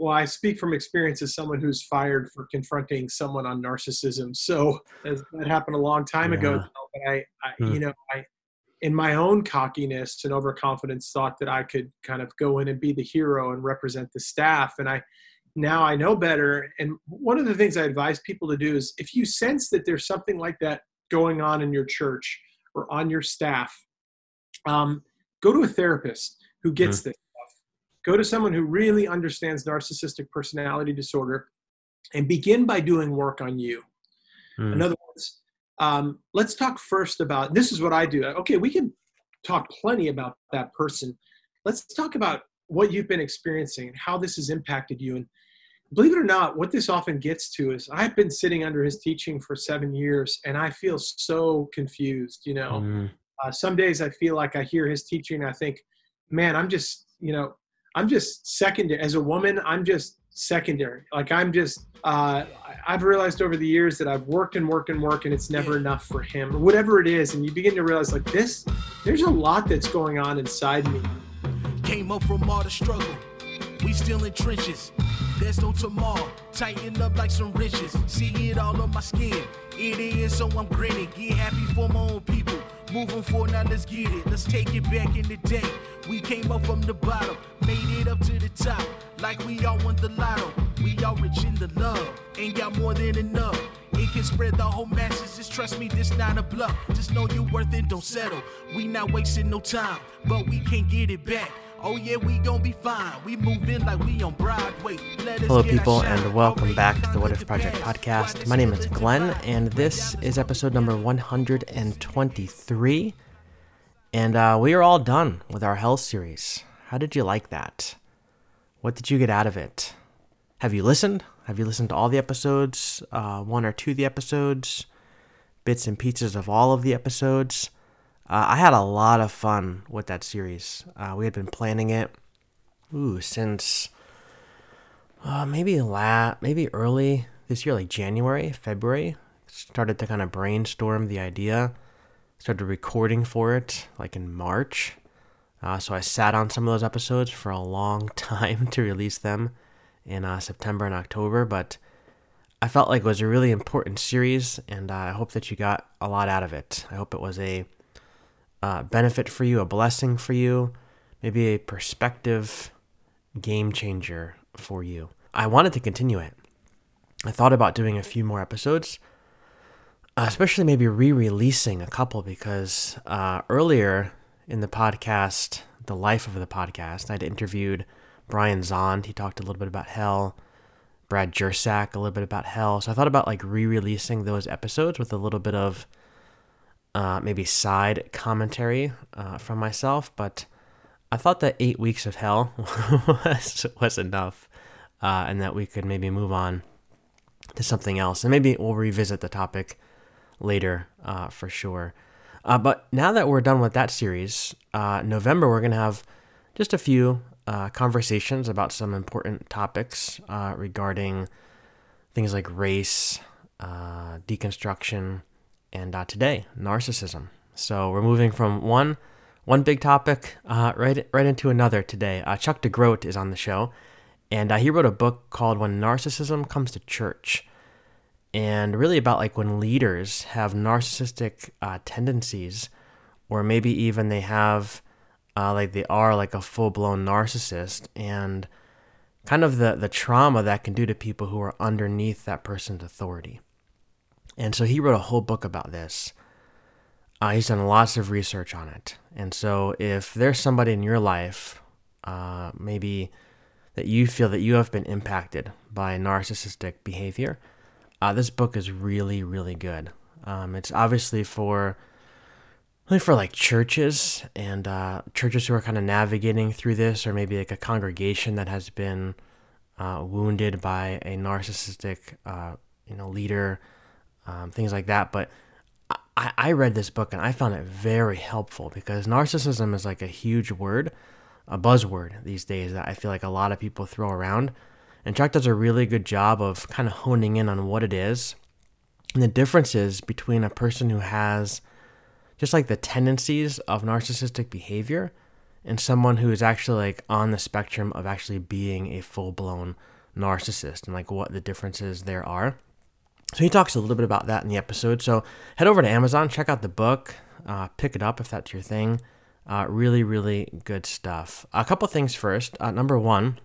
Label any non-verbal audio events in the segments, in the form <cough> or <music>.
well, I speak from experience as someone who's fired for confronting someone on narcissism. So as that happened a long time yeah. ago. But I, I hmm. you know, I, in my own cockiness and overconfidence, thought that I could kind of go in and be the hero and represent the staff. And I, now I know better. And one of the things I advise people to do is if you sense that there's something like that going on in your church or on your staff, um, go to a therapist who gets mm-hmm. this. Go to someone who really understands narcissistic personality disorder and begin by doing work on you. Mm. In other words, um, let's talk first about this is what I do. Okay, we can talk plenty about that person. Let's talk about what you've been experiencing and how this has impacted you. And believe it or not, what this often gets to is I've been sitting under his teaching for seven years and I feel so confused. You know, mm. uh, some days I feel like I hear his teaching. I think, man, I'm just, you know, I'm just secondary. As a woman, I'm just secondary. Like I'm just, uh, I've realized over the years that I've worked and worked and worked and it's never enough for him or whatever it is. And you begin to realize like this, there's a lot that's going on inside me. Came up from all the struggle. We still in trenches. There's no tomorrow. Tighten up like some riches. See it all on my skin. It is, so I'm grinning. Get happy for my own people. Moving forward, now let's get it. Let's take it back in the day. We came up from the bottom, made it up to the top. Like we all want the lotto. We all rich in the love. Ain't got more than enough. It can spread the whole masses. Just trust me, this not a bluff. Just know you're worth it, don't settle. We not wasting no time, but we can't get it back. Oh yeah, we gon' be fine. We moving like we on Broadway. Hello, people, and welcome back to the What If Project podcast. My name is Glenn, and this is episode number 123. And uh, we are all done with our Hell series. How did you like that? What did you get out of it? Have you listened? Have you listened to all the episodes? Uh, one or two of the episodes? Bits and pieces of all of the episodes? Uh, I had a lot of fun with that series. Uh, we had been planning it, ooh, since uh, maybe la- maybe early this year, like January, February. Started to kind of brainstorm the idea. Started recording for it like in March. Uh, so I sat on some of those episodes for a long <laughs> time to release them in uh, September and October, but I felt like it was a really important series, and uh, I hope that you got a lot out of it. I hope it was a uh, benefit for you, a blessing for you, maybe a perspective game changer for you. I wanted to continue it. I thought about doing a few more episodes, uh, especially maybe re releasing a couple because uh, earlier in the podcast, the life of the podcast, I'd interviewed Brian Zahnd. He talked a little bit about hell. Brad Jersak, a little bit about hell. So I thought about like re releasing those episodes with a little bit of uh, maybe side commentary uh, from myself, but I thought that eight weeks of hell <laughs> was, was enough uh, and that we could maybe move on to something else. And maybe we'll revisit the topic later uh, for sure. Uh, but now that we're done with that series, uh, November, we're going to have just a few conversations about some important topics regarding things like race, deconstruction, and uh, today narcissism. So we're moving from one one big topic uh, right right into another today. Uh, Chuck DeGroat is on the show, and uh, he wrote a book called "When Narcissism Comes to Church," and really about like when leaders have narcissistic uh, tendencies, or maybe even they have uh, like they are like a full blown narcissist, and kind of the the trauma that can do to people who are underneath that person's authority. And so he wrote a whole book about this. Uh, he's done lots of research on it. And so if there's somebody in your life, uh, maybe that you feel that you have been impacted by narcissistic behavior, uh, this book is really, really good. Um, it's obviously for really for like churches and uh, churches who are kind of navigating through this, or maybe like a congregation that has been uh, wounded by a narcissistic, uh, you know, leader um, things like that. But I, I read this book and I found it very helpful because narcissism is like a huge word, a buzzword these days that I feel like a lot of people throw around. And Chuck does a really good job of kind of honing in on what it is and the differences between a person who has just like the tendencies of narcissistic behavior and someone who is actually like on the spectrum of actually being a full blown narcissist and like what the differences there are. So he talks a little bit about that in the episode. So head over to Amazon, check out the book, uh, pick it up if that's your thing. Uh, really, really good stuff. A couple things first. Uh, number one,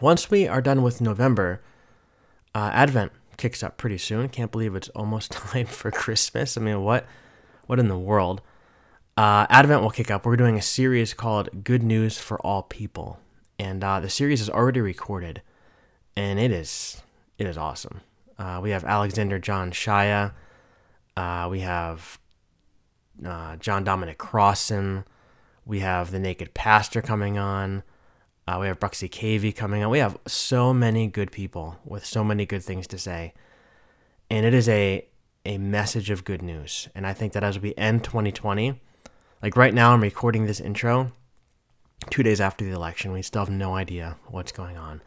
once we are done with November, uh, Advent kicks up pretty soon. Can't believe it's almost <laughs> time for Christmas. I mean, what, what in the world? Uh, Advent will kick up. We're doing a series called "Good News for All People," and uh, the series is already recorded, and it is it is awesome. Uh, we have Alexander John Shaia. Uh, we have uh, John Dominic Crossan. We have the Naked Pastor coming on. Uh, we have Bruxy Cavey coming on. We have so many good people with so many good things to say, and it is a a message of good news. And I think that as we end 2020, like right now, I'm recording this intro two days after the election. We still have no idea what's going on.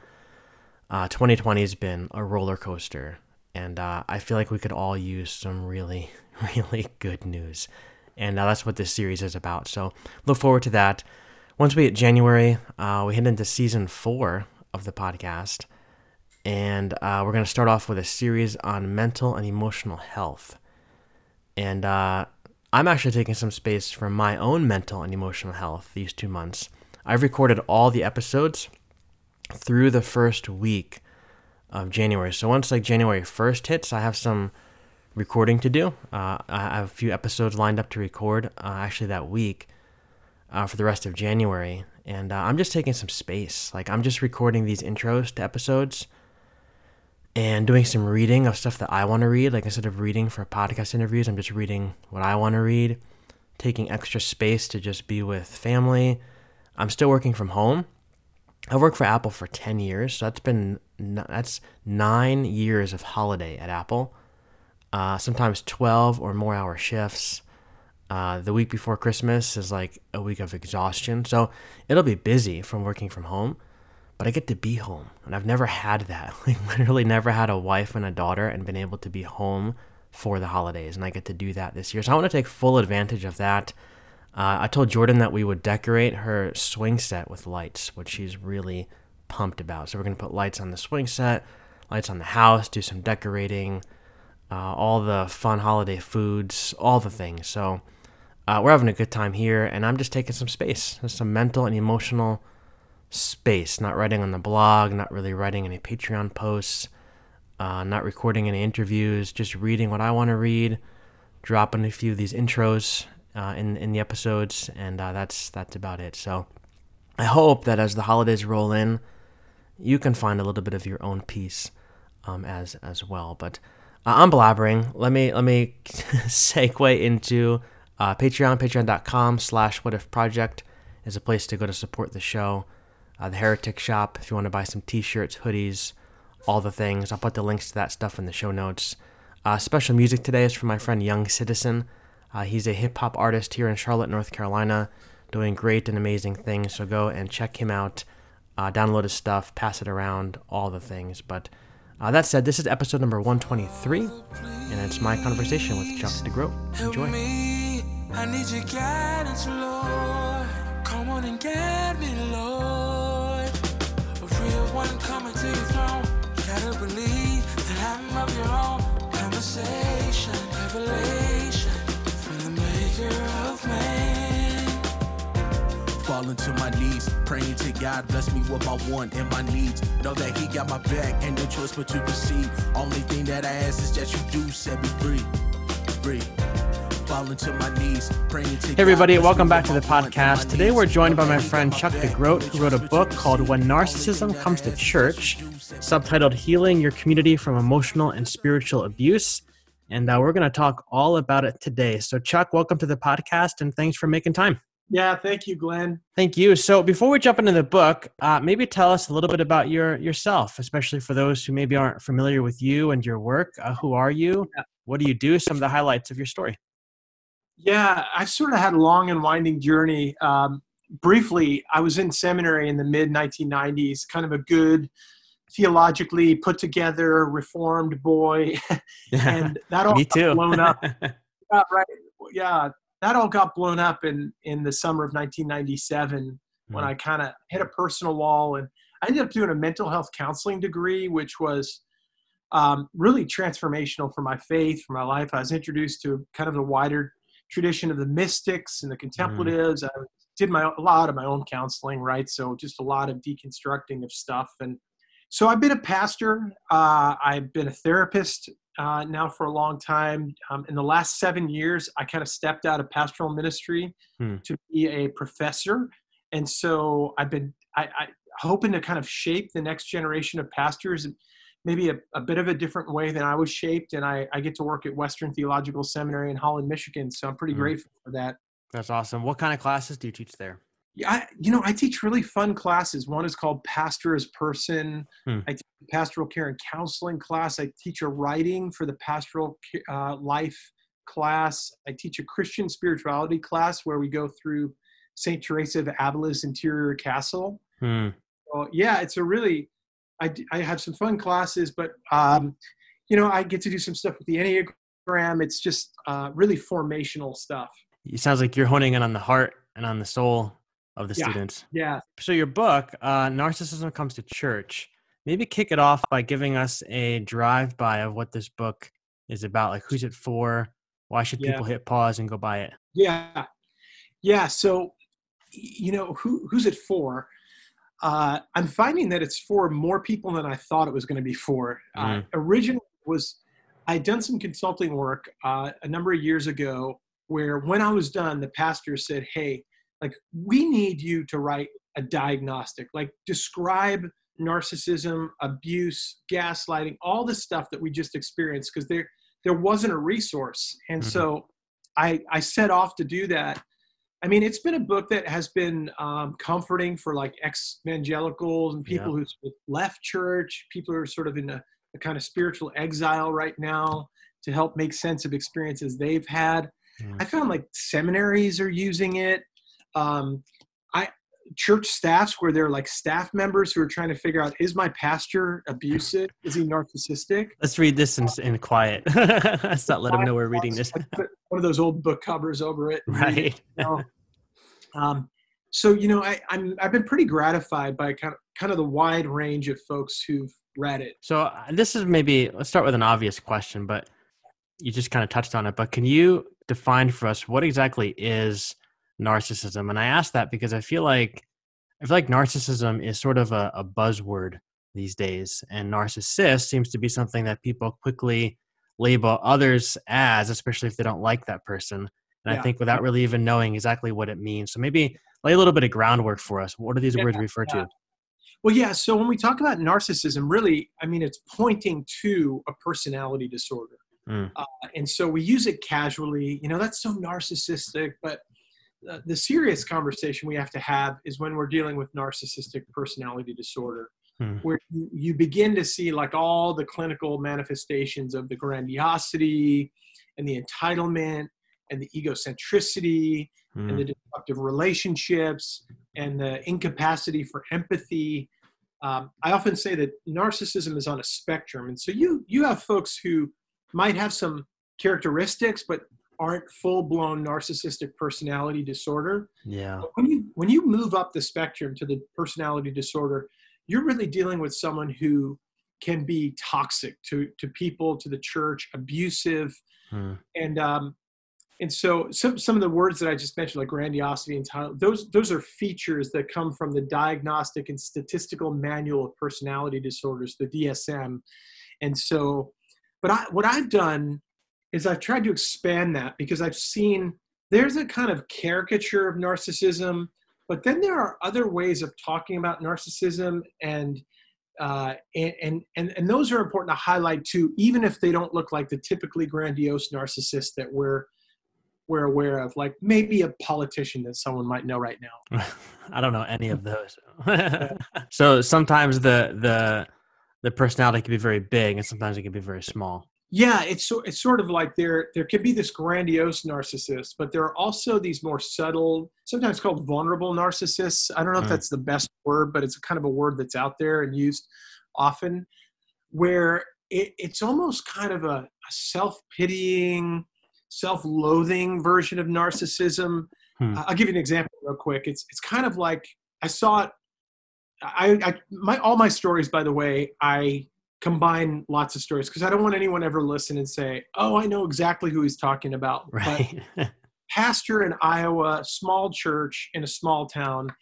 Uh, 2020 has been a roller coaster, and uh, I feel like we could all use some really, <laughs> really good news. And uh, that's what this series is about. So look forward to that. Once we hit January, uh, we head into season four of the podcast. And uh, we're going to start off with a series on mental and emotional health. And uh, I'm actually taking some space from my own mental and emotional health these two months. I've recorded all the episodes through the first week of January. So once like January 1st hits, I have some recording to do. Uh, I have a few episodes lined up to record uh, actually that week uh, for the rest of January. And uh, I'm just taking some space. Like I'm just recording these intros to episodes and doing some reading of stuff that I want to read. Like instead of reading for podcast interviews, I'm just reading what I want to read, taking extra space to just be with family. I'm still working from home. I've worked for Apple for 10 years, so that's been that's 9 years of holiday at Apple. Uh, sometimes 12 or more hour shifts. Uh, the week before Christmas is like a week of exhaustion. So it'll be busy from working from home, but I get to be home. And I've never had that. <laughs> Like, literally, never had a wife and a daughter and been able to be home for the holidays. And I get to do that this year. So I want to take full advantage of that. Uh, I told Jordan that we would decorate her swing set with lights, which she's really pumped about. So we're to put lights on the swing set, lights on the house, do some decorating, uh, all the fun holiday foods, all the things. So uh, we're having a good time here, and I'm just taking some space, just some mental and emotional space. Not writing on the blog, not really writing any Patreon posts, uh, not recording any interviews, just reading what I want to read, dropping a few of these intros, uh, in in the episodes, and uh, that's that's about it. So I hope that as the holidays roll in, you can find a little bit of your own peace um, as as well. But uh, I'm blabbering. Let me let me <laughs> segue into uh, Patreon. Patreon.com slash What If Project is a place to go to support the show. Uh, the Heretic Shop if you want to buy some T-shirts, hoodies, all the things. I'll put the links to that stuff in the show notes. Uh, special music today is from my friend Young Citizen. Uh, he's a hip hop artist here in Charlotte, North Carolina, doing great and amazing things. So go and check him out, uh, download his stuff, pass it around, all the things. But uh, that said, this is episode number 123, and it's my conversation with Chuck DeGroat. Enjoy. I need your guidance, Lord. Come on and get me, Lord. A real one coming to your throne. You gotta believe that I'm of your own. Conversation, revelation. Falling to my knees, praying to God, bless me with my want and my needs. Know that He got my back, and no choice but to proceed. Only thing that I ask is that you do set me free, free. Knees, Hey everybody, welcome back to the podcast. Today we're joined by my friend Chuck DeGroat, who wrote a book called When Narcissism Comes to Church, subtitled Healing Your Community from Emotional and Spiritual Abuse and uh, we're going to talk all about it today. So, Chuck, welcome to the podcast, and thanks for making time. Yeah, thank you, Glenn. Thank you. So, before we jump into the book, uh, maybe tell us a little bit about your yourself, especially for those who maybe aren't familiar with you and your work. Uh, who are you? Yeah. What do you do? Some of the highlights of your story. Yeah, I sort of had a long and winding journey. Um, briefly, I was in seminary in the mid 1990s, kind of a good theologically put together, reformed boy, <laughs> <laughs> and that all blown up. <laughs> yeah, right. Yeah, that all got blown up in in the summer of 1997 mm-hmm. when I kind of hit a personal wall, and I ended up doing a mental health counseling degree, which was um, really transformational for my faith, for my life. I was introduced to kind of the wider tradition of the mystics and the contemplatives. Mm. I did my a lot of my own counseling, right? So just a lot of deconstructing of stuff. And so I've been a pastor. Uh, I've been a therapist uh, now for a long time. Um, in the last seven years, I kind of stepped out of pastoral ministry hmm. to be a professor, and so I've been I, I hoping to kind of shape the next generation of pastors maybe a, a, bit of a different way than I was shaped. And I, I get to work at Western Theological Seminary in Holland, Michigan. So I'm pretty mm. grateful for that. That's awesome. What kind of classes do you teach there? Yeah, I, you know, I teach really fun classes. One is called Pastor as Person. Hmm. I teach a pastoral care and counseling class. I teach a writing for the pastoral uh, life class. I teach a Christian spirituality class where we go through St. Teresa of Avila's interior castle. Hmm. So, yeah, it's a really I, I have some fun classes, but um, you know, I get to do some stuff with the Enneagram. It's just uh, really formational stuff. It sounds like you're honing in on the heart and on the soul of the yeah. students. Yeah. So your book, uh, Narcissism Comes to Church, maybe kick it off by giving us a drive-by of what this book is about. Like, who's it for? Why should yeah. people hit pause and go buy it? Yeah. Yeah. So, you know, who, who's it for? uh, I'm finding that it's for more people than I thought it was going to be for. Uh, mm. Uh, originally was I'd done some consulting work uh, a number of years ago where when I was done, the pastor said, "Hey, like we need you to write a diagnostic, like describe narcissism, abuse, gaslighting, all the stuff that we just experienced because there there wasn't a resource." And mm-hmm. so I I set off to do that I mean, it's been a book that has been um, comforting for like ex evangelicals and people yeah. who left church, people who are sort of in a, a, kind of spiritual exile right now to help make sense of experiences they've had. Mm. I found like seminaries are using it. Um, I church staffs where they're like staff members who are trying to figure out is my pastor abusive? Is he narcissistic? Let's read this in, in quiet. <laughs> Let's not let him know we're reading this. One of those old book covers over it. <laughs> Right. You know, um, so you know, I, I'm I've been pretty gratified by kind of kind of the wide range of folks who've read it. So uh, this is maybe let's start with an obvious question, but you just kind of touched on it. But can you define for us what exactly is narcissism? And I ask that because I feel like I feel like narcissism is sort of a, a buzzword these days, and narcissist seems to be something that people quickly label others as, especially if they don't like that person. And yeah. I think without really even knowing exactly what it means. So maybe lay a little bit of groundwork for us. What do these yeah, words refer yeah. to? Well, yeah. So when we talk about narcissism, really, I mean, it's pointing to a personality disorder. Mm. Uh, and so we use it casually. You know, that's so narcissistic. But uh, the serious conversation we have to have is when we're dealing with narcissistic personality disorder, mm. where you, you begin to see like all the clinical manifestations of the grandiosity and the entitlement and the egocentricity mm. and the hmm. destructive relationships and the incapacity for empathy. Um, I often say that narcissism is on a spectrum, and so you you have folks who might have some characteristics, but aren't full blown narcissistic personality disorder. Yeah. But when you when you move up the spectrum to the personality disorder, you're really dealing with someone who can be toxic to to people, to the church, abusive, hmm. and um, and so some, some of the words that I just mentioned, like grandiosity and title, those those are features that come from the Diagnostic and Statistical Manual of Personality Disorders, the DSM. And so, but I, what I've done is I've tried to expand that because I've seen there's a kind of caricature of narcissism, but then there are other ways of talking about narcissism and uh, and, and, and and those are important to highlight too, even if they don't look like the typically grandiose narcissist that we're we're aware of, like maybe a politician that someone might know right now? <laughs> I don't know any of those. <laughs> so sometimes the the the personality can be very big, and sometimes it can be very small. Yeah, it's so it's sort of like there there can be this grandiose narcissist, but there are also these more subtle, sometimes called vulnerable narcissists. I don't know mm. if that's the best word, but it's kind of a word that's out there and used often, where it, it's almost kind of a, a self pitying self-loathing version of narcissism. Hmm. Uh, I'll give you an example real quick. It's it's kind of like I saw it. I, I my all my stories, by the way, I combine lots of stories because I don't want anyone ever listen and say, "Oh, I know exactly who he's talking about." Right. pastor in Iowa, small church in a small town.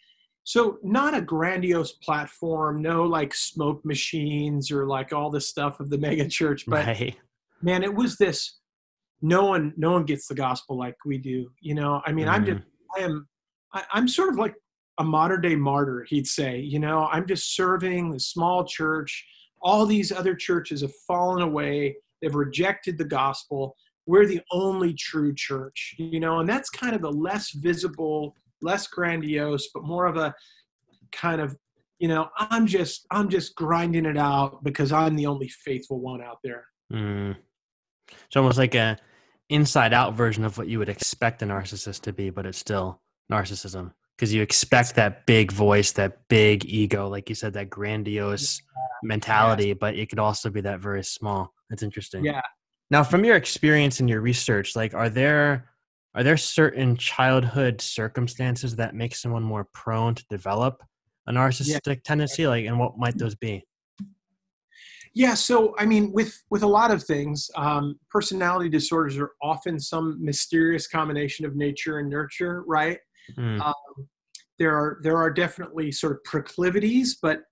So not a grandiose platform, no like smoke machines or like all the stuff of the <laughs> mega church, but right. man, it was this no one no one gets the gospel like we do you know i mean mm. i'm just mm-hmm. i am I, i'm sort of like a modern day martyr he'd say you know i'm just serving the small church all these other churches have fallen away. They've rejected the gospel. We're the only true church you know and that's kind of the less visible less grandiose but more of a kind of you know i'm just i'm just grinding it out because i'm the only faithful one out there. Mm. It's almost like a inside out version of what you would expect a narcissist to be, but it's still narcissism because you expect that big voice, that big ego, like you said, that grandiose mentality, but it could also be that very small. That's interesting. Yeah. Now, from your experience and your research, like, are there are there certain childhood circumstances that make someone more prone to develop a narcissistic yeah. tendency? Like, and what might those be? Yeah, so I mean, with with a lot of things, um, personality disorders are often some mysterious combination of nature and nurture, right? Mm. Um, there are there are definitely sort of proclivities, but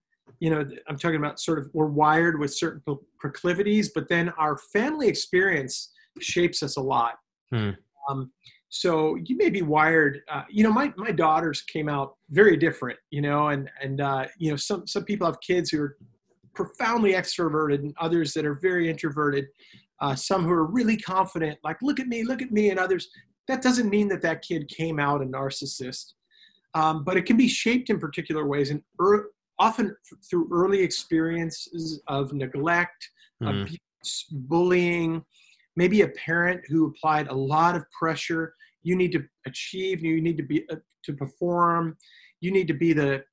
you know, I'm talking about sort of we're wired with certain proclivities, but then our family experience shapes us a lot. Mm. Um, so you may be wired. Uh, you know, my my daughters came out very different. You know, and and uh, you know, some some people have kids who are profoundly extroverted and others that are very introverted uh, some who are really confident like look at me look at me and others that doesn't mean that that kid came out a narcissist um, but it can be shaped in particular ways and er- often through early experiences of neglect mm. abuse bullying. Maybe a parent who applied a lot of pressure. You need to achieve you need to be uh, to perform. You need to be the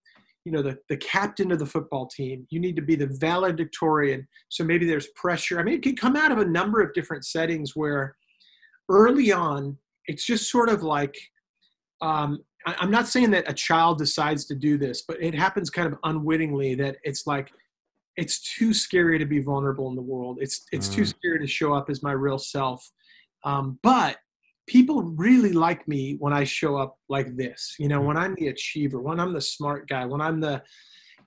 you know the, the captain of the football team. You need to be the valedictorian. So maybe there's pressure. I mean it can come out of a number of different settings where early on it's just sort of like um, I, i'm not saying that a child decides to do this but it happens kind of unwittingly that it's like it's too scary to be vulnerable in the world it's it's mm. too scary to show up as my real self um, but people really like me when I show up like this. You know, when I'm the achiever, when I'm the smart guy, when I'm the,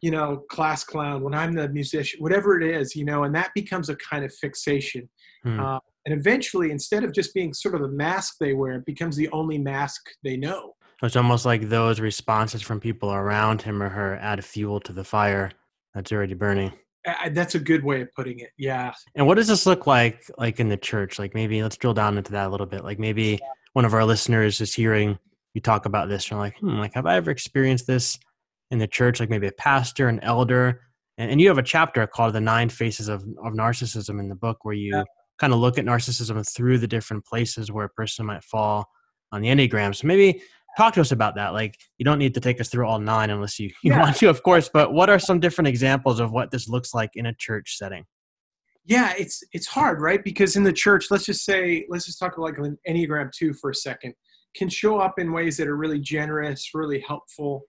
you know, class clown, when I'm the musician, whatever it is, you know, and that becomes a kind of fixation. Hmm. Uh, and eventually, instead of just being sort of a mask they wear, it becomes the only mask they know. It's almost like those responses from people around him or her add fuel to the fire that's already burning. I, that's a good way of putting it. Yeah. And what does this look like, like in the church? Like maybe let's drill down into that a little bit. Like maybe yeah. one of our listeners is hearing you talk about this, and like, hmm, like have I ever experienced this in the church? Like maybe a pastor, an elder, and, and you have a chapter called "The Nine Faces of of Narcissism" in the book, where you yeah. Kind of look at narcissism through the different places where a person might fall on the enneagram. So maybe talk to us about that. Like, you don't need to take us through all nine unless you, you yeah. want to, of course. But what are some different examples of what this looks like in a church setting? Yeah, it's it's hard, right? Because in the church, let's just say, let's just talk about like an Enneagram two for a second, can show up in ways that are really generous, really helpful.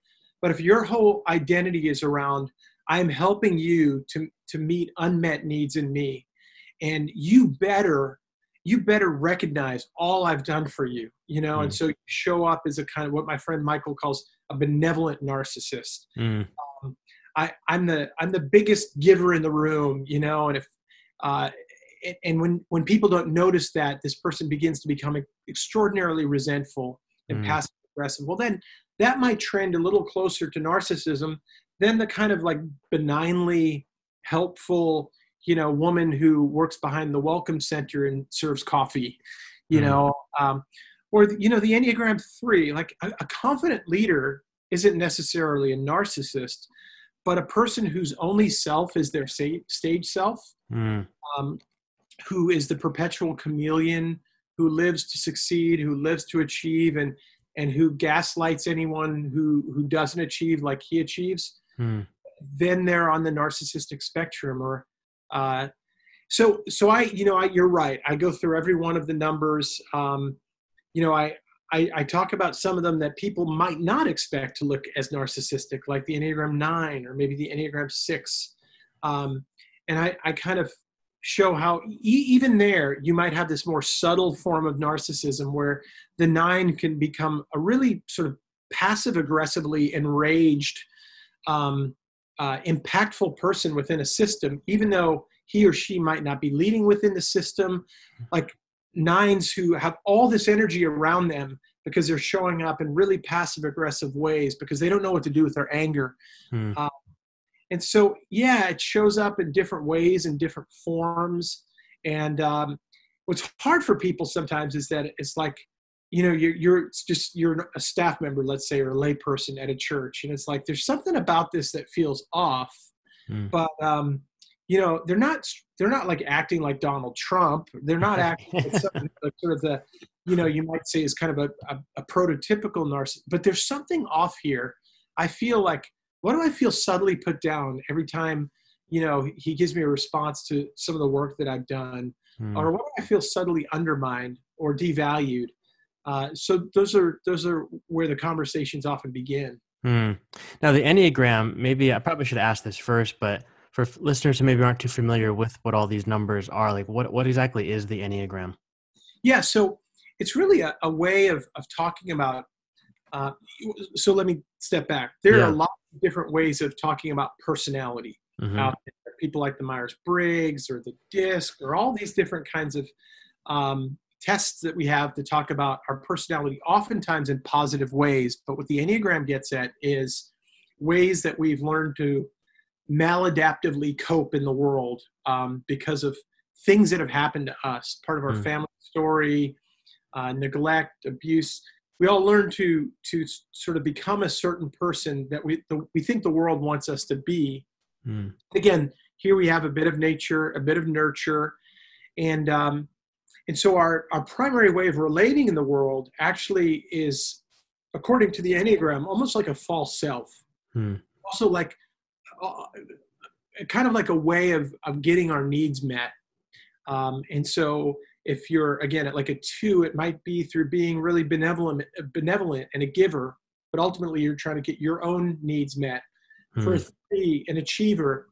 But if your whole identity is around, I am helping you to to meet unmet needs in me, and you better you better recognize all I've done for you, you know, mm. and so you show up as a kind of what my friend Michael calls a benevolent narcissist. Mm. Um, I, I'm the I'm the biggest giver in the room, you know, and if uh, and when when people don't notice that, this person begins to become extraordinarily resentful and mm. passive aggressive. Well, then that might trend a little closer to narcissism than the kind of like benignly helpful you know woman who works behind the welcome center and serves coffee you mm-hmm. know um, or you know the enneagram 3 like a, a, confident leader isn't necessarily a narcissist but a person whose only self is their stage self mm. um, who is the perpetual chameleon who lives to succeed who lives to achieve and and who gaslights anyone who who doesn't achieve like he achieves mm. then they're on the narcissistic spectrum or uh, so so I you know I, you're right. I go through every one of the numbers. Um, you know I, I I talk about some of them that people might not expect to look as narcissistic, like the Enneagram Nine or maybe the Enneagram Six. Um, and I I kind of show how e- even there you might have this more subtle form of narcissism where the nine can become a really sort of passive aggressively enraged um, uh, impactful person within a system even though he or she might not be leading within the system. Like nines who have all this energy around them because they're showing up in really passive aggressive ways because they don't know what to do with their anger. Hmm. uh, and so yeah it shows up in different ways in different forms. And um, what's hard for people sometimes is that it's like you know you're, you're just you're a staff member let's say or a layperson at a church and it's like there's something about this that feels off mm. but um, you know they're not they're not like acting like donald trump they're not <laughs> acting like sort of the you know you might say is kind of a, a, a prototypical narcissist but there's something off here i feel like what do I feel subtly put down every time, you know, he gives me a response to some of the work that I've done, hmm. or what do I feel subtly undermined or devalued? Uh, so those are those are where the conversations often begin. Hmm. Now the Enneagram, maybe I probably should ask this first, but for listeners who maybe aren't too familiar with what all these numbers are, like what what exactly is the Enneagram? Yeah, so it's really a, a way of of talking about. Uh, so let me step back. There yeah. are a lot different ways of talking about personality mm-hmm. out there. People like the Myers Briggs or the DISC or all these different kinds of um, tests that we have to talk about our personality, oftentimes in positive ways. But what the Enneagram gets at is ways that we've learned to maladaptively cope in the world um, because of things that have happened to us, part of our mm. family story, uh, neglect, abuse we all learn to to sort of become a certain person that we the, we think the world wants us to be. Mm. Again, here we have a bit of nature, a bit of nurture, and um, and so our our primary way of relating in the world actually is, according to the enneagram, almost like a false self. Mm. Also, like uh, kind of like a way of of getting our needs met. Um, and so if you're again at like a two it might be through being really benevolent benevolent and a giver but ultimately you're trying to get your own needs met hmm. for three an achiever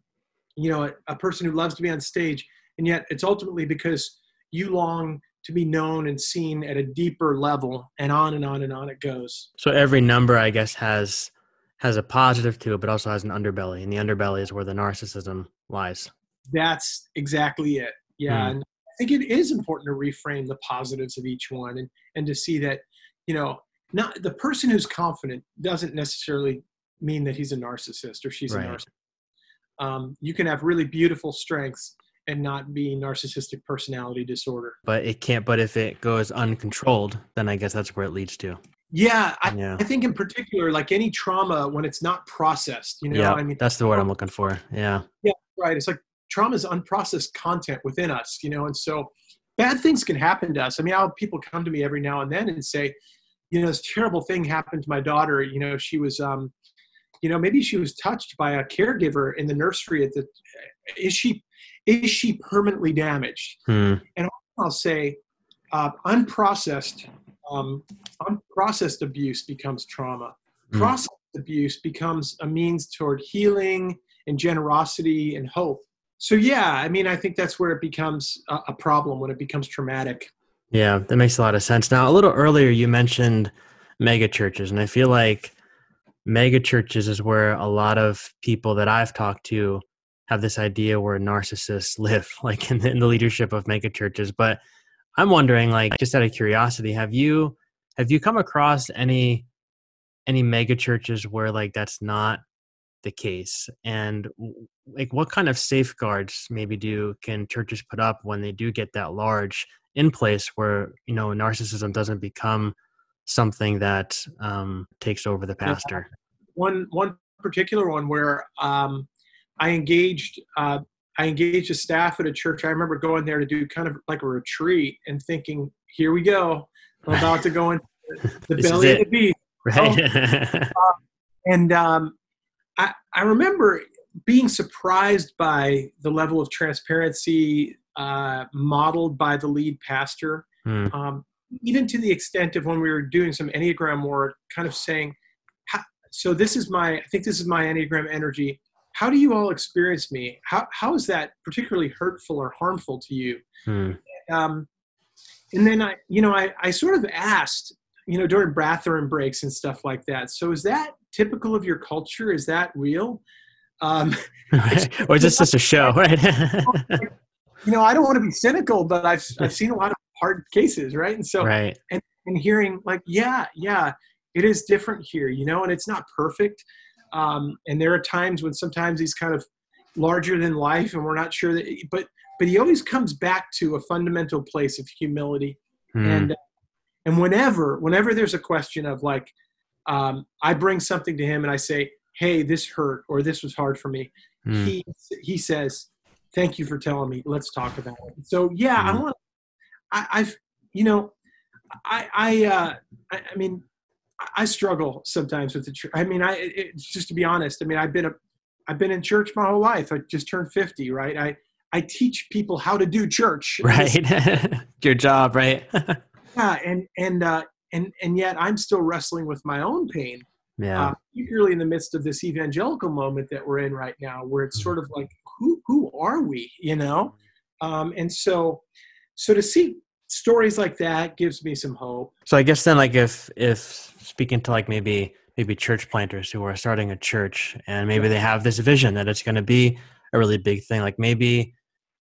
you know a, a, person who loves to be on stage and yet it's ultimately because you long to be known and seen at a deeper level and on and on and on it goes so every number i guess has has a positive to it but also has an underbelly and the underbelly is where the narcissism lies that's exactly it yeah hmm. and think it is important to reframe the positives of each one and and to see that you know not the person who's confident doesn't necessarily mean that he's a narcissist or she's right. a narcissist um, you can have really beautiful strengths and not be narcissistic personality disorder but it can't but if it goes uncontrolled then i guess that's where it leads to yeah I, yeah. I think in particular like any trauma when it's not processed you know yeah, i mean that's the word i'm looking for yeah yeah right it's like trauma is unprocessed content within us, you know, and so bad things can happen to us. I mean, I'll people come to me every now and then and say, you know, this terrible thing happened to my daughter. You know, she was, um, you know, maybe she was touched by a caregiver in the nursery. At the, is she, is she permanently damaged? Hmm. And I'll say, uh, unprocessed, um, unprocessed abuse becomes trauma. Hmm. Processed abuse becomes a means toward healing and generosity and hope so yeah i mean i think that's where it becomes a, a, problem when it becomes traumatic yeah that makes a lot of sense now a little earlier you mentioned mega churches and i feel like mega churches is where a lot of people that i've talked to have this idea where narcissists <laughs> live like in the, in the leadership of mega churches but i'm wondering like just out of curiosity have you have you come across any any mega churches where like that's not the case? And like what kind of safeguards maybe do can churches put up when they do get that large in place where you know narcissism doesn't become something that um, takes over the pastor? One one particular one where um, i engaged uh, i engaged a staff at a church i remember going there to do kind of like a retreat and thinking here we go i'm about to go into the belly of the beast right uh, <laughs> and um, I, I remember being surprised by the level of transparency uh, modeled by the lead pastor. Mm. Um, even to the extent of when we were doing some Enneagram work, kind of saying, so this is my, I think this is my Enneagram energy. How do you all experience me? How, how is that particularly hurtful or harmful to you? Mm. Um, and then I, you know, I, I sort of asked, you know, during bathroom breaks and stuff like that. So is that typical of your culture? Is that real? Um, <laughs> or is this just a show, <laughs> right? you know, I don't want to be cynical, but I've <laughs> I've seen a lot of hard cases, right? And so, right. and and hearing like, yeah, yeah, it is different here, you know, and it's not perfect. Um, and there are times when sometimes he's kind of larger than life, and we're not sure that, but but he always comes back to a fundamental place of humility, mm. and and whenever whenever there's a question of like, um, I bring something to him and I say, hey, this hurt or this was hard for me. Mm. He he says, thank you for telling me. Let's talk about it. So yeah, mm. I want. I, I've you know, I I uh, I, I mean, I struggle sometimes with the church. I mean, I it, just to be honest. I mean, I've been a I've been in church my whole life. I just turned fifty, right? I I teach people how to do church. <laughs> Right, your job, right? <laughs> yeah, and and uh, and and yet I'm still wrestling with my own pain. Yeah. Uh, particularly in the midst of this evangelical moment that we're in right now, where it's sort of like, who who are we? You know, um, and so so to see stories like that gives me some hope. So I guess then, like if if speaking to like maybe maybe church planters who are starting a church and maybe they have this vision that it's going to be a really big thing, like maybe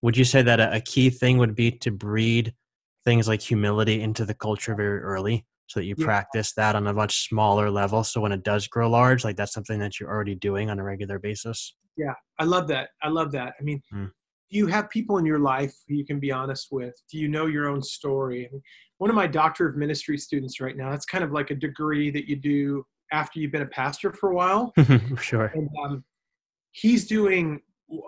would you say that a, a key thing would be to breed things like humility into the culture very early? so that you yeah. practice that on a much smaller level so when it does grow large like that's something that you're already doing on a regular basis yeah i love that i love that i mean mm. Do you have people in your life who you can be honest with do you know your own story one of my doctor of ministry students right now that's kind of like a degree that you do after you've been a pastor for a while <laughs> sure and, um, he's doing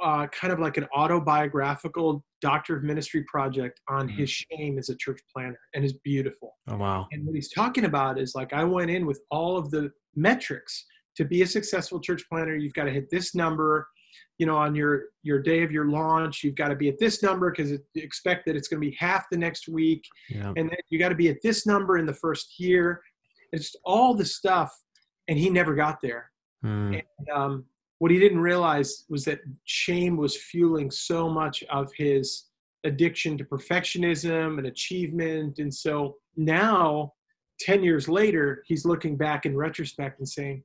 uh, kind of like an autobiographical doctor of ministry project on mm-hmm. his shame as a church planter and is beautiful. Oh wow. And what he's talking about is like I went in with all of the metrics to be a successful church planter, you've got to hit this number. You know, on your your day of your launch, you've got to be at this number because expect that it's going to be half the next week, yeah. and then you got to be at this number in the first year. It's all the stuff, and he never got there. Mm. And, um, what he didn't realize was that shame was fueling so much of his addiction to perfectionism and achievement. And so now, 10 years later, he's looking back in retrospect and saying,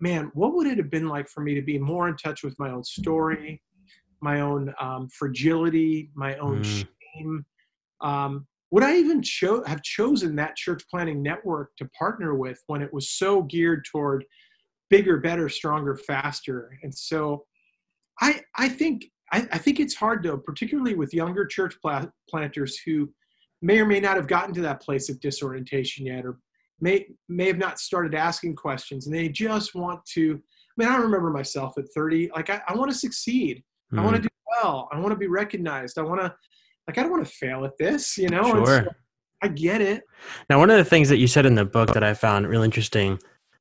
man, what would it have been like for me to be more in touch with my own story, my own um, fragility, my own mm. shame? Um, would I even cho- have chosen that church planting network to partner with when it was so geared toward bigger, better, stronger, faster. And so I, I think I, I think it's hard though, particularly with younger church pla- planters who may or may not have gotten to that place of disorientation yet, or may may have not started asking questions, and they just want to. I mean, I remember myself at 30. Like, I, I want to succeed. Mm-hmm. I want to do well. I want to be recognized. I want to, like, I don't want to fail at this. You know. Sure. So I get it. Now, one of the things that you said in the book that I found really interesting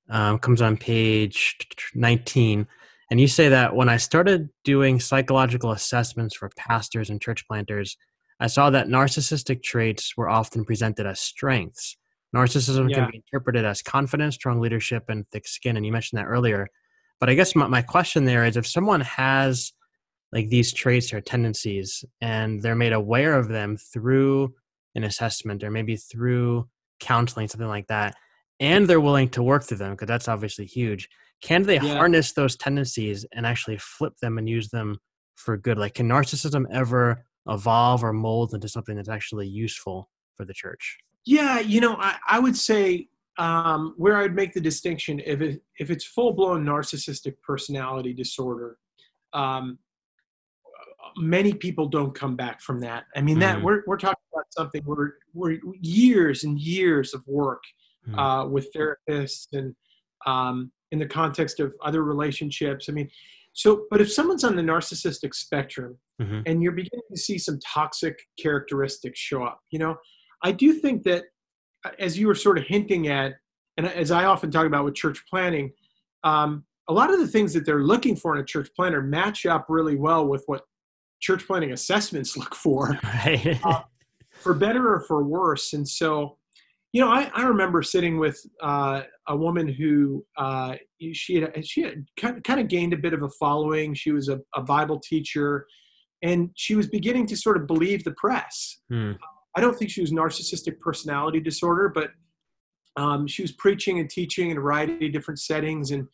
um, comes on page 19. And you say that when I started doing psychological assessments for pastors and church planters, I saw that narcissistic traits were often presented as strengths. Narcissism yeah. can be interpreted as confidence, strong leadership, and thick skin. And you mentioned that earlier. But I guess my, my question there is if someone has like these traits or tendencies and they're made aware of them through an assessment or maybe through counseling, something like that, and they're willing to work through them because that's obviously huge can they yeah. harness those tendencies and actually flip them and use them for good like can narcissism ever evolve or mold into something that's actually useful for the church yeah you know i, I would say um, where i'd make the distinction if it if it's full-blown narcissistic personality disorder um, many people don't come back from that i mean that mm-hmm. we're, we're talking about something where we're years and years of work mm-hmm. uh, with therapists and um, in the context of other relationships. I mean, so, but if someone's on the narcissistic spectrum mm-hmm. and you're beginning to see some toxic characteristics show up, you know, I do think that uh, as you were sort of hinting at, and as I often talk about with church planting, um, a lot of the things that they're looking for in a church planter match up really well with what church planting assessments <laughs> look for, <laughs> right. uh, for better or for worse. And so, you know, I, I remember sitting with uh, a woman who uh, she had she had kind of gained a bit of a following. She was a, a Bible teacher, and she was beginning to sort of believe the press. Hmm. I don't think she was narcissistic personality disorder, but um, she was preaching and teaching in a variety of different settings, and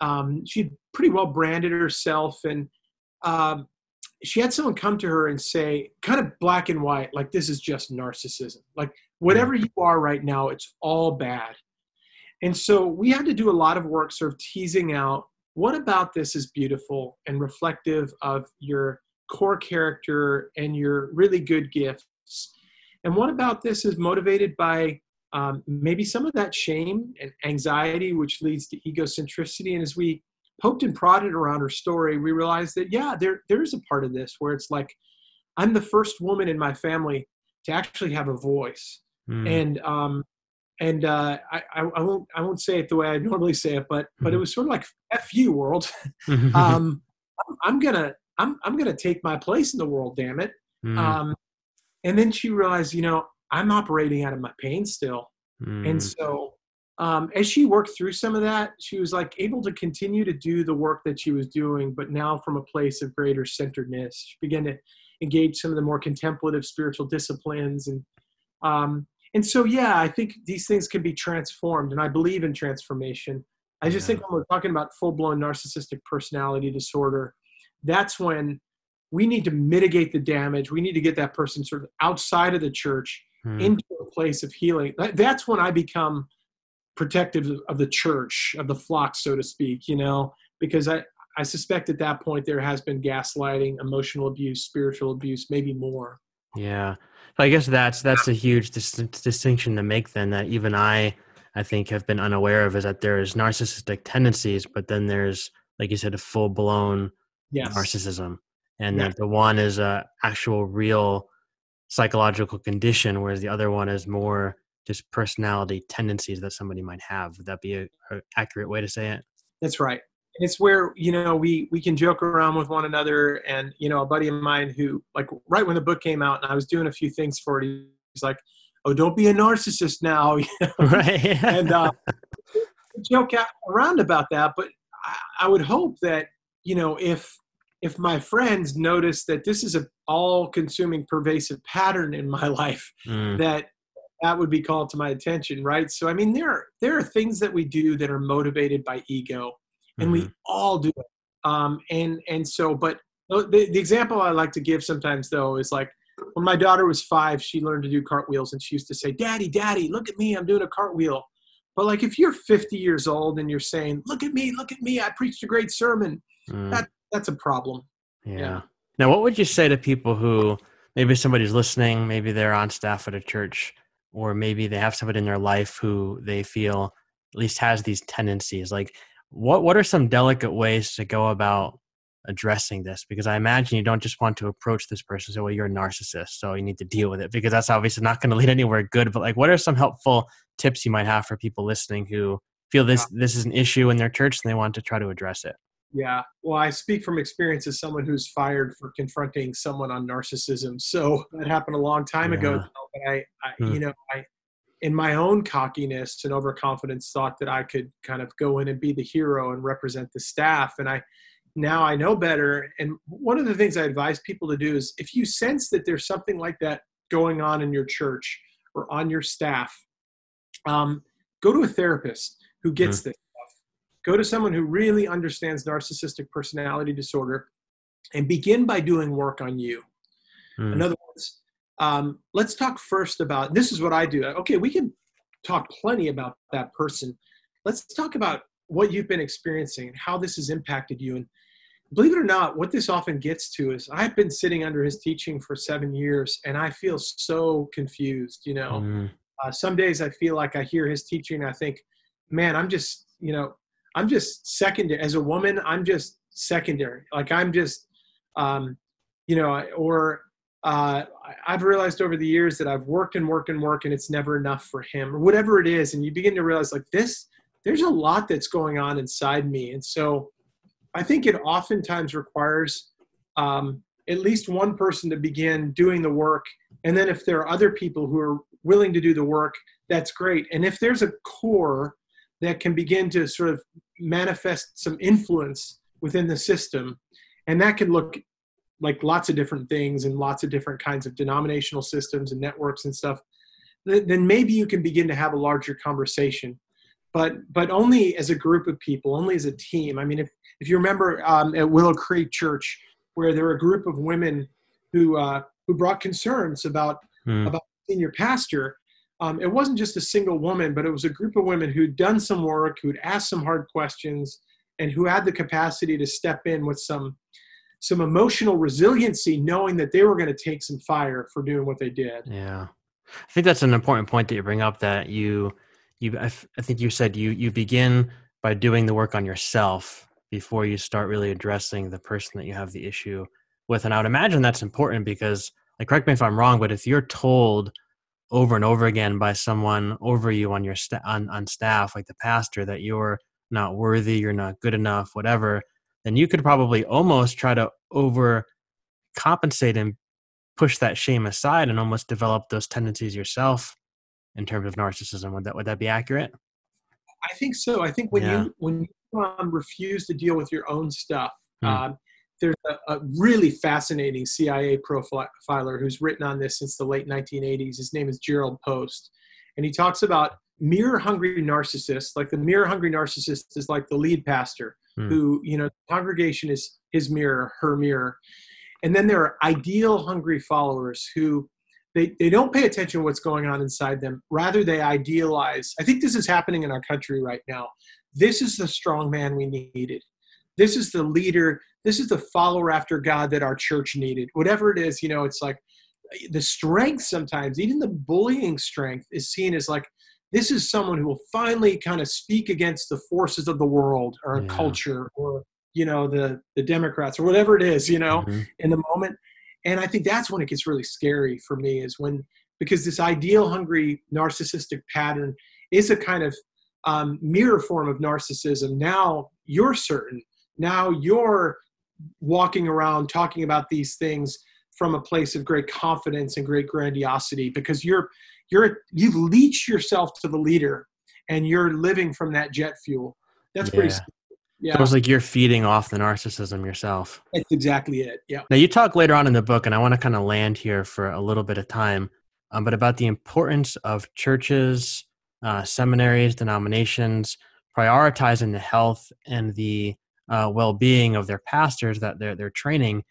um, she pretty well branded herself. And um, she had someone come to her and say, kind of black and white, like this is just narcissism. Like whatever you are right now, it's all bad. And so we had to do a lot of work sort of teasing out what about this is beautiful and reflective of your core character and your really good gifts. And what about this is motivated by um, maybe some of that shame and anxiety, which leads to egocentricity. And as we poked and prodded around her story, we realized that, yeah, there, there is a part of this where it's like, I'm the first woman in my family to actually have a voice. Mm. And, um, and uh, I, I, won't I won't say it the way I normally say it, but but it mm-hmm. was sort of like "f you, world." <laughs> <laughs> um, I'm gonna I'm I'm gonna take my place in the world, damn it. Mm. Um, and then she realized, you know, I'm operating out of my pain still, mm. and so um, as she worked through some of that, she was like able to continue to do the work that she was doing, but now from a place of greater centeredness. She began to engage some of the more contemplative spiritual disciplines, and um, and so yeah, I think these things can be transformed, and I believe in transformation. I just yeah. think when we're talking about full blown narcissistic personality disorder, that's when we need to mitigate the damage. We need to get that person sort of outside of the church hmm. into a place of healing. That's when I become protective of the church, of the flock, so to speak, you know, because I, I suspect at that point there has been gaslighting, emotional abuse, spiritual abuse, maybe more. Yeah. I guess that's that's a huge dis- distinction to make then that even I I think have been unaware of is that there is narcissistic tendencies, but then there's like you said a full blown yes. narcissism, and yeah. that the one is a actual real psychological condition, whereas the other one is more just personality tendencies that somebody might have. Would that be a, a accurate way to say it? That's right. It's where you know we we can joke around with one another, and you know a buddy of mine who like right when the book came out, and I was doing a few things for it. He's like, "Oh, don't be a narcissist now," <laughs> <laughs> right? and uh, <laughs> joke around about that. But I, I would hope that you know if if my friends notice that this is a all-consuming pervasive pattern in my <laughs> life mm. that that would be called to my attention right so i mean there are there are things that we do that are motivated by ego and mm-hmm. we all do it um, and and so but the, the example i like to give sometimes though is like when my daughter was five she learned to do cartwheels and she used to say daddy daddy look at me i'm doing a cartwheel but like if you're 50 years old and you're saying look at me look at me i preached a great sermon mm. that that's a problem. Yeah. yeah. Now what would you say to people who maybe somebody's listening maybe they're on staff at a church or maybe they have somebody in their life who they feel at least has these tendencies? Like what what are some delicate ways to go about addressing this? Because i imagine you don't just want to approach this person and say well you're a narcissist so you need to deal with it because that's obviously not going <laughs> to lead anywhere good. But like what are some helpful tips you might have for people listening who feel this this is an issue in their church and they want to try to address it yeah well i speak from experience as someone who's fired for confronting someone on narcissism so that happened a long time yeah. ago but i, I hmm. you know i in my own cockiness and overconfidence thought that I could kind of go in and be the hero and represent the staff. And I now I know better. And one of the things I advise people to do is if you sense that there's something like that going on in your church or on your staff, um, go to a therapist who gets mm-hmm. this. Go to someone who really understands narcissistic personality disorder and begin by doing work on you. Mm. In other words, um, let's talk first about this is what I do. Okay, we can talk plenty about that person. Let's talk about what you've been experiencing and how this has impacted you. And believe it or not, what this often gets to is I've been sitting under his teaching for seven years and I feel so confused. You know, mm. uh, some days I feel like I hear his teaching I think, man, I'm just, you know, I'm just secondary. As a woman, I'm just secondary. Like I'm just, um, you know, or uh, I've realized over the years that I've worked and worked and worked and it's never enough for him or whatever it is. And you begin to realize like this, there's a lot that's going on inside me. And so I think it oftentimes requires um, at least one person to begin doing the work. And then if there are other people who are willing to do the work, that's great. And if there's a core that can begin to sort of manifest some influence within the system, and that can look like lots of different things and lots of different kinds of denominational systems and networks and stuff, then maybe you can begin to have a larger conversation. But but only as a group of people, only as a team. I mean, if if you remember um, at Willow Creek Church, where there were a group of women who uh, who brought concerns about mm. about senior pastor. Um, it wasn't just a single woman, but it was a group of women who'd done some work, who'd asked some hard questions, and who had the capacity to step in with some some emotional resiliency, knowing that they were going to take some fire for doing what they did. Yeah, I think that's an important point that you bring up. That you you I, f- I think you said you you begin by doing the work on yourself before you start really addressing the person that you have the issue with. And I would imagine that's important because, like, correct me if I'm wrong, but if you're told over and over again by someone over you on your sta- on, on staff, like the pastor, that you're not worthy, you're not good enough, whatever, then you could probably almost try to over compensate and push that shame aside and almost develop those tendencies yourself in terms of narcissism. Would that would that be accurate? I think so. I think when yeah. you when you um, refuse to deal with your own stuff, hmm. um, there's a, a, really fascinating CIA profiler who's written on this since the late 1980s. His name is Jerrold Post, and he talks about mirror hungry narcissists. Like the mirror hungry narcissist is like the lead pastor, hmm. who you know the congregation is his mirror, her mirror, and then there are ideal hungry followers who they, they don't pay attention to what's going on inside them. Rather, they idealize. I think this is happening in our country right now. This is the strong man we needed. This is the leader. This is the follower after God that our church needed. Whatever it is, you know, it's like the strength sometimes, even the bullying strength, is seen as like this is someone who will finally kind of speak against the forces of the world or yeah. culture or you know the the democrats or whatever it is you know mm-hmm. in the moment and i think that's when it gets really scary for me is when because this ideal hungry narcissistic pattern is a kind of um, mirror form of narcissism now you're certain now you're walking around talking about these things from a place of great confidence and great grandiosity because you're you're you've leached yourself to the leader and you're living from that jet fuel that's yeah. pretty yeah. It's almost like you're feeding off the narcissism yourself. That's exactly it. Yeah. Now you talk later on in the book, and I want to kind of land here for a little bit of time, um, but about the importance of churches, uh, seminaries, denominations prioritizing the health and the uh, well-being of their pastors that they're they're training,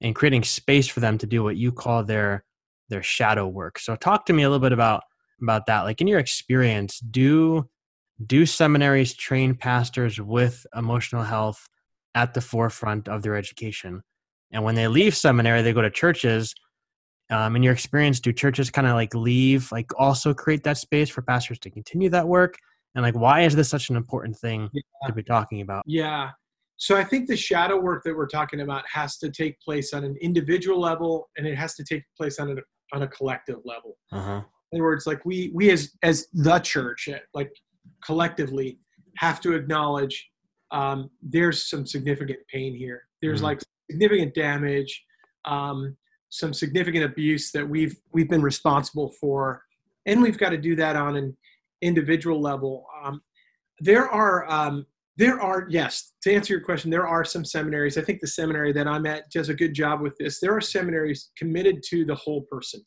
and creating space for them to do what you call their their shadow work. So talk to me a little bit about about that. Like in your experience, do do seminaries train pastors with emotional health at the forefront of their education? And when they leave seminary, they go to churches. Um, in your experience, do churches kind of like leave, like also create that space for pastors to continue that work? And like, why is this such an important thing yeah. to be talking about? Yeah. So I think the shadow work that we're talking about has to take place on an individual level, and it has to take place on a on a collective level. Uh-huh. In other words, like we we as as the church, like collectively have to acknowledge um, there's some significant pain here. There's mm-hmm. like significant damage, um, some significant abuse that we've we've been responsible for, and we've got to do that on an individual level. Um, there are um, there are yes to answer your question there are some seminaries i think the seminary that i'm at does a good job with this there are seminaries committed to the whole person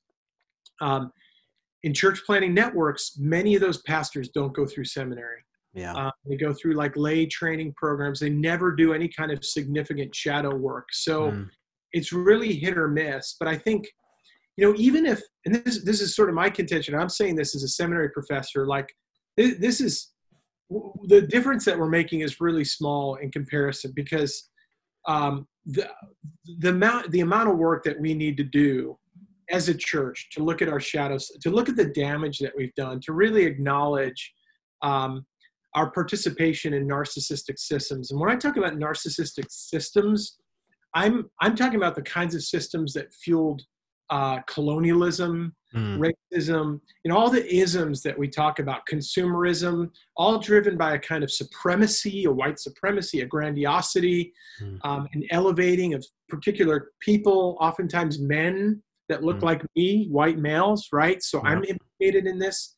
um, in church planting networks, many of those pastors don't go through seminary. Yeah. Uh, they go through like lay training programs. They never do any kind of significant shadow work. So mm. it's really hit or miss. But I think, you know, even if, and this, this is sort of my contention, I'm saying this as a seminary professor, like this is, the difference that we're making is really small in comparison because um, the, the amount the amount of work that we need to do as a church to look at our shadows, to look at the damage that we've done, to really acknowledge um, our participation in narcissistic systems. And when I talk about narcissistic systems, I'm I'm talking about the kinds of systems that fueled uh, colonialism, mm. racism, you know, all the isms that we talk about, consumerism, all driven by a kind of supremacy, a white supremacy, a grandiosity, mm. um, an elevating of particular people, oftentimes men that look mm. like me, white males, right? So yeah. I'm implicated in this.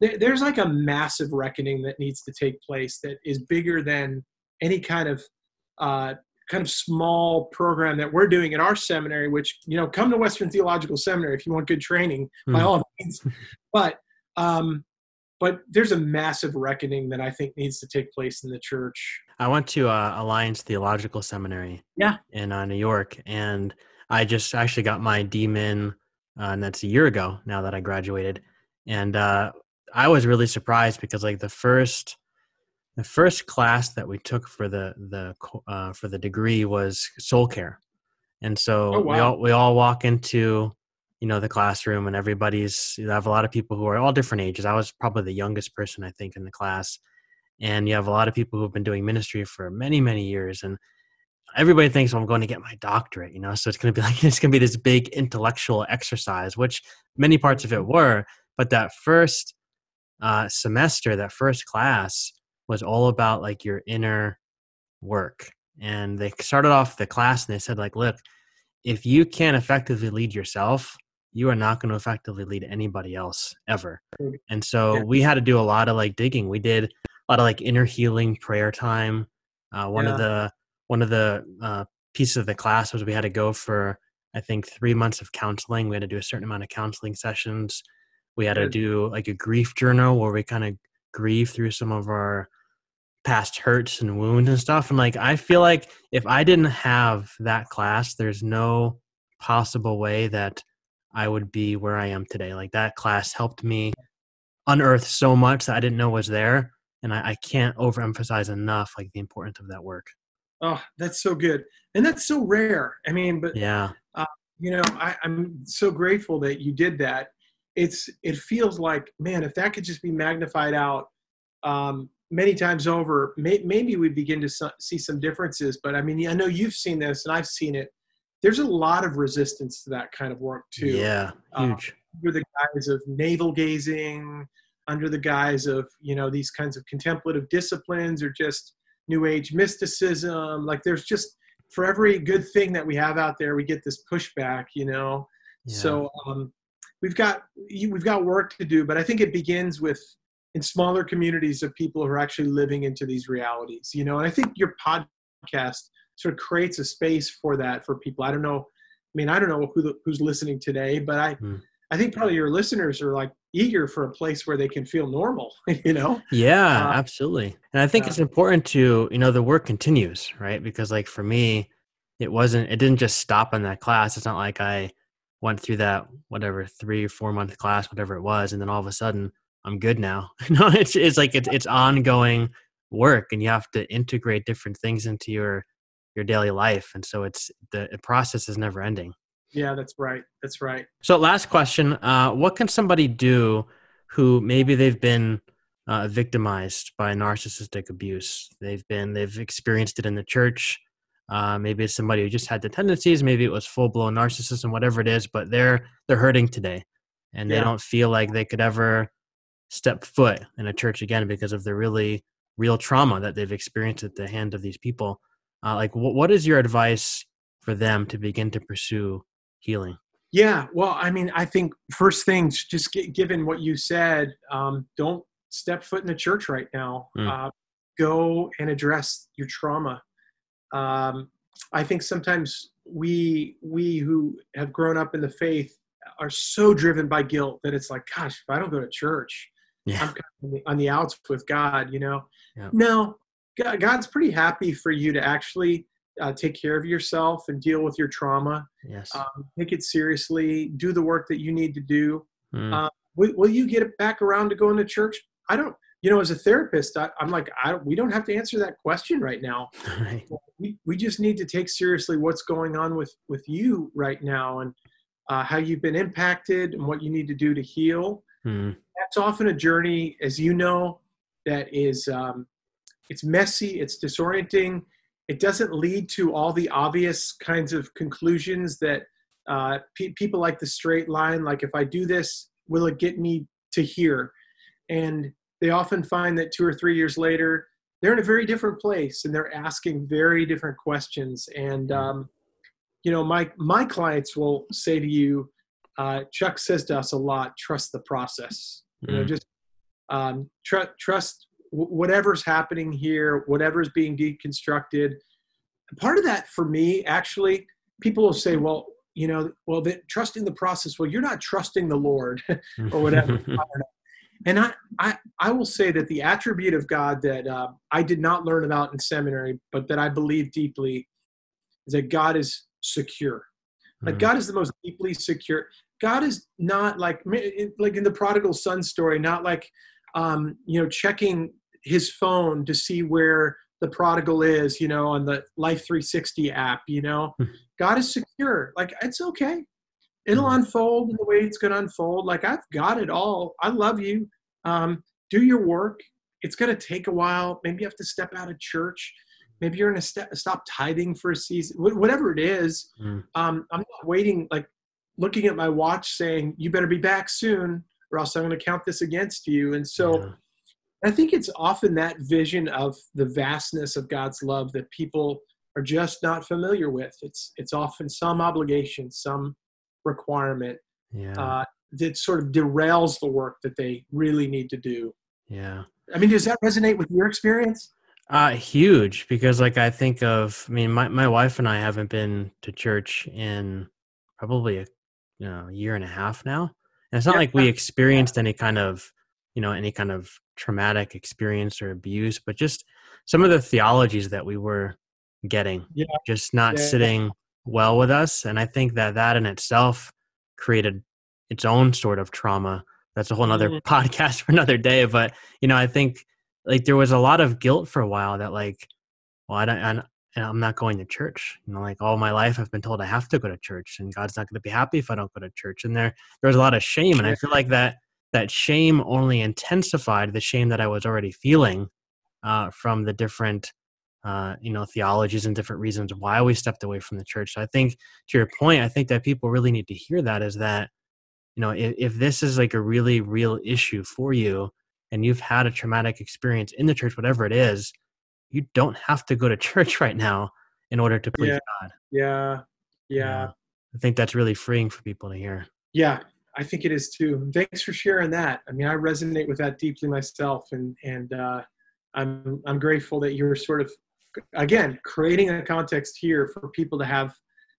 There, there's like a massive reckoning that needs to take place that is bigger than any kind of uh, kind of small program that we're doing at our seminary, which, you know, come to Western Theological Seminary if you want good training mm. by hmm. all means. <laughs> But, um, but there's a massive reckoning that I think needs to take place in the church. I went to uh, Alliance Theological Seminary yeah. in uh, New York, and I just actually got my DMin, uh, and that's a year ago now that I graduated. And uh, I was really surprised because, like, the first the first class that we took for the the uh, for the degree was soul care, and so oh, wow. we all we all walk into you know the classroom and everybody's you have a lot of people who are all different ages. I was probably the youngest person I think in the class, and you have a lot of people who have been doing ministry for many many years. And everybody thinks well, i'm going to get my doctorate you know? So it's going to be <laughs> like it's going to be this big intellectual exercise which many parts of it were. But that first uh, semester that first class was all about like your inner work. And they started off the class and they said, like, look, if you can't effectively lead yourself, you are not going to effectively lead anybody else ever. And so yeah. we had to do a lot of like digging. We did a lot of like inner healing prayer time. Uh, one yeah. of the one of the uh, pieces of the class was we had to go for I think three months of counseling. We had to do a certain amount of counseling sessions. We had to do like a grief journal where we kind of grieve through some of our past hurts and wounds and stuff. And like, I feel like if I didn't have that class, there's no possible way that I would be where I am today. Like, that class helped me unearth so much that I didn't know was there. And I, I can't overemphasize enough, like, the importance of that work. Oh, that's so good. And that's so rare. I mean, but yeah, uh, you know, I, I'm so grateful that you did that. It's, it feels like, man, if that could just be magnified out, um, many times over, may, maybe we begin to see some differences. But I mean, I know you've seen this, and I've seen it. There's a lot of resistance to that kind of work too. Yeah, uh, huge. Uh, under the guise of navel gazing, under the guise of you know these kinds of contemplative disciplines, or just New Age mysticism. Like there's just for every good thing that we have out there, we get this pushback. You know, yeah. so um, we've got we've got work to do. But I think it begins with in smaller communities of people who are actually living into these realities you know? And i think your podcast sort of creates a space for that for people. I don't know i mean i don't know who the, who's listening today but i mm. i think probably your listeners are like eager for a place where they can feel normal <laughs> you know? Yeah uh, absolutely. And i think uh, it's important to you know the work continues right? Because like for me it wasn't it didn't just stop in that class. It's not like i went through that whatever three four month class whatever it was and then all of a sudden I'm good now. <laughs> no, it's it's like it's it's ongoing work, and you have to integrate different things into your your daily life, and so it's the, the process is never ending. Yeah, that's right. That's right. So, last question: uh, What can somebody do who maybe they've been uh, victimized by narcissistic abuse? They've been they've experienced it in the church. Uh, maybe it's somebody who just had the tendencies. Maybe it was full blown narcissism, whatever it is. But they're they're hurting today, and yeah. they don't feel like they could ever step foot in a church again because of the really real trauma that they've experienced at the hand of these people. Uh, like, wh- what is your advice for them to begin to pursue healing? Yeah, well, I mean, I think first things, just g- given what you said, um, don't step foot in the church right now. Mm. Uh, go and address your trauma. Um, I think sometimes we we who have grown up in the faith are so driven by guilt that it's like, gosh, if I don't go to church, yeah. I'm kind of on, the, on the outs with God, you know. Yeah. No, God, God's pretty happy for you to actually uh, take care of yourself and deal with your trauma. Yes. Um, take it seriously. Do the work that you need to do. Mm. Will, will, you get it back around to going to church? I don't. You know, as a therapist, I, am like, I, we don't have to answer that question right now. <laughs> Right. We, we just need to take seriously what's going on with with you right now and uh, how you've been impacted and what you need to do to heal. Mm. That's often a journey, as you know, that is um, it's messy, it's disorienting. It doesn't lead to all the obvious kinds of conclusions that Uh, pe- people like the straight line, like if I do this, will it get me to here? And they often find that two or three years later, they're in a very different place and they're asking very different questions. And mm-hmm. um, you know, my my clients will say to you, uh, Chuck says to us a lot, trust the process. Mm-hmm. You know, mm. just um, tr- trust whatever's happening here, whatever's being deconstructed. Part of that for me, actually, people will say, well, you know, well, the, trusting the process. Well, you're not trusting the Lord <laughs> or whatever. <laughs> and I, I, I will say that the attribute of God that uh, I did not learn about in seminary, but that I believe deeply, is that God is secure. Like mm-hmm. God is the most deeply secure. God is not like like in the prodigal son story, not like um, you know checking his phone to see where the prodigal is, you know, on the Life 360 app, you know. Hmm. God is secure. Like it's okay. It'll mm-hmm. unfold in the way it's going to unfold. Like I've got it all. I love you. Um, do your work. It's going to take a while. Maybe you have to step out of church. Maybe you're going to st- stop tithing for a season. Wh- whatever it is, mm. um, I'm not waiting, like looking at my watch saying, you better be back soon or else I'm going to count this against you. And so yeah. I think it's often that vision of the vastness of God's love that people are just not familiar with. It's it's often some obligation, some requirement yeah. uh, that sort of derails the work that they really need to do. Yeah. I mean, does that resonate with your experience? Uh, huge because like I think of, I mean, my, my wife and I haven't been to church in probably a you know, year and a half now. And it's not yeah. like we experienced any kind of, you know, any kind of traumatic experience or abuse, but just some of the theologies that we were getting, yeah. just not yeah. sitting well with us. And I think that that in itself created its own sort of trauma. That's a whole nother mm. <laughs> podcast for another day. But, you know, I think like there was a lot of guilt for a while that like, well, I don't, I, I'm not going to church. You know, like all my life I've been told I have to go to church and God's not going to be happy if I don't go to church. And there, there was a lot of shame. And I feel like that, that shame only intensified the shame that I was already feeling uh, from the different uh, you know theologies and different reasons why we stepped away from the church. So I think to your point, I think that people really need to hear that is that you know if, if this is like a really real issue for you and you've had a traumatic experience in the church, whatever it is, you don't have to go to <laughs> church right now in order to please yeah. God. Yeah. Yeah. I think that's really freeing for people to hear. Yeah, I think it is too. Thanks for sharing that. I mean, I resonate with that deeply myself, and and uh, I'm I'm grateful that you're sort of again creating a context here for people to have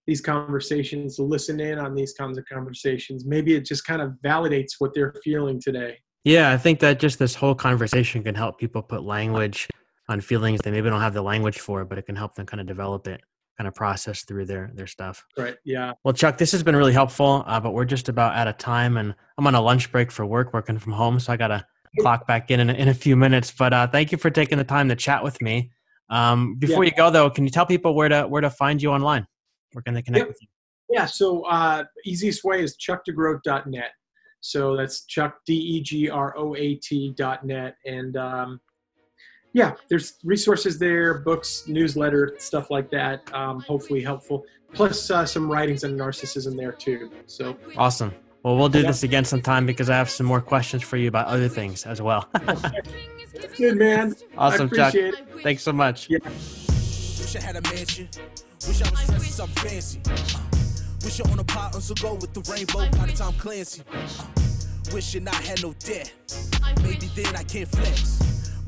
these conversations to listen in on these kinds of conversations. Maybe it just kind of validates what they're feeling today. Yeah i think that just this whole conversation can help people put language on feelings they maybe don't have the language for but it can help them kind of develop it kind of process through their their stuff. Right yeah. Well chuck this has been really helpful uh, but we're just about out of time and i'm on a lunch break for work working from home so i gotta clock back in in, in a few minutes. But uh, thank you for taking the time to chat with me um, before yeah. you go though, can you tell people where to where to find you online? Where can they connect with you? Yeah, so uh, easiest way is chuckdegroat.net. So that's Chuck D E G R O A T dot net, and um, yeah, there's resources there, books, newsletter, stuff like that. Um, hopefully helpful. Plus uh, some writings on narcissism there too. So awesome. Well, we'll do yep. this again sometime because I have some more questions for you about other things as well. <laughs> Good man. Awesome, Chuck. It. Thanks so much. Yeah. Wish I had a mansion. Wish I was dressed something fancy. Uh, wish I on a pot on go with the rainbow by the Tom Clancy. Uh, wishing I had no debt. Maybe then I can't flex.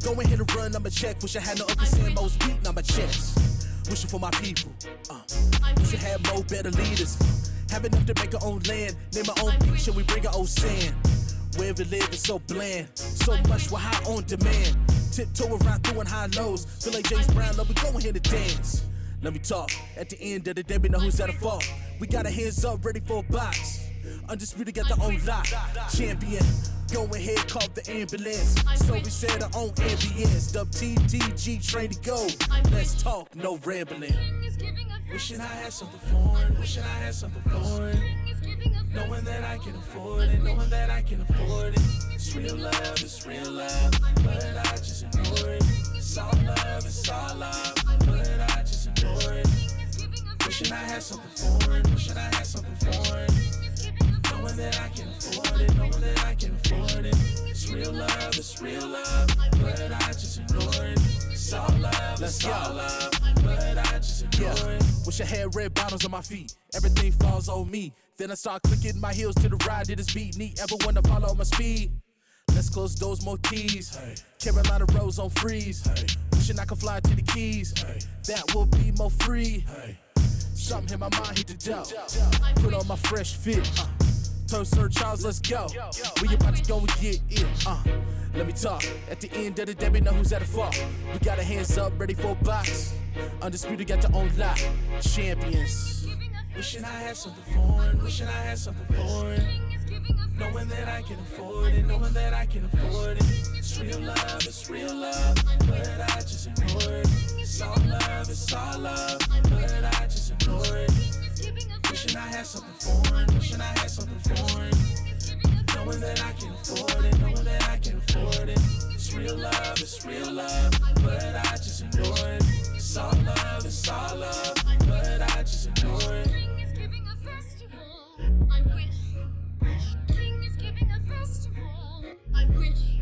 Go ahead and run, I'ma check. Wish I had no Uncle Sam most beating on my chest. Wishing for my people. Uh, wish I had more better leaders. Have enough to make our own land. Name our own beach and we bring our own sand. Where we live is so bland. So much we're high on demand. Tiptoe around doing high lows. Feel like James Brown, love we going here to dance. Let me talk. At the end of the day, we know who's at a fault. We got our hands up, ready for a box. Undisputed got the own lock. Champion. Go ahead, call the ambulance. So we said our own ambience. Dub TTG, train to go. Let's talk, no rambling. Wishing I had something foreign. Wishing I had something foreign. Knowing that I can afford it. Knowing that I can afford it. It's real love, it's real love. But I just ignore it. It's all love, it's all love. But I just ignore it. Wishing I had something foreign, wishing I had something foreign. Knowing that I can afford it, knowing that I can afford it. It's real love, it's real love, but I just ignore it. It's all love, it's all love, but I just ignore yeah. it. Wish I had red bottoms on my feet, everything falls on me. Then I start clicking my heels to the ride, did this beat neat, ever wanna follow my speed? Let's close those more keys. Hey. Carolina Rose on freeze. Hey. Wishing I could fly to the keys. Hey. That will be more free. Something in my mind hit the dough. Put on my fresh fit. Uh. Turn Sir Charles, let's go. We about to go and get it. Uh. Let me talk. At the end of the day, we know who's at the fault. We got our hands up, ready for a box. Undisputed, got your own lot. Champions. Wishing I had something foreign. Wishing I had something foreign. Knowing that I can afford it, knowing that I can afford it. It's real love, it's real love, but I just ignore it. It's all love, it's all love, but I just ignore it. Wishing I had something foreign, wishing I had something foreign. Knowing that I can afford it, knowing that I can afford it. It's real love, it's real love, but I just ignore it. It's all love, it's all love, but I just ignore it. I wish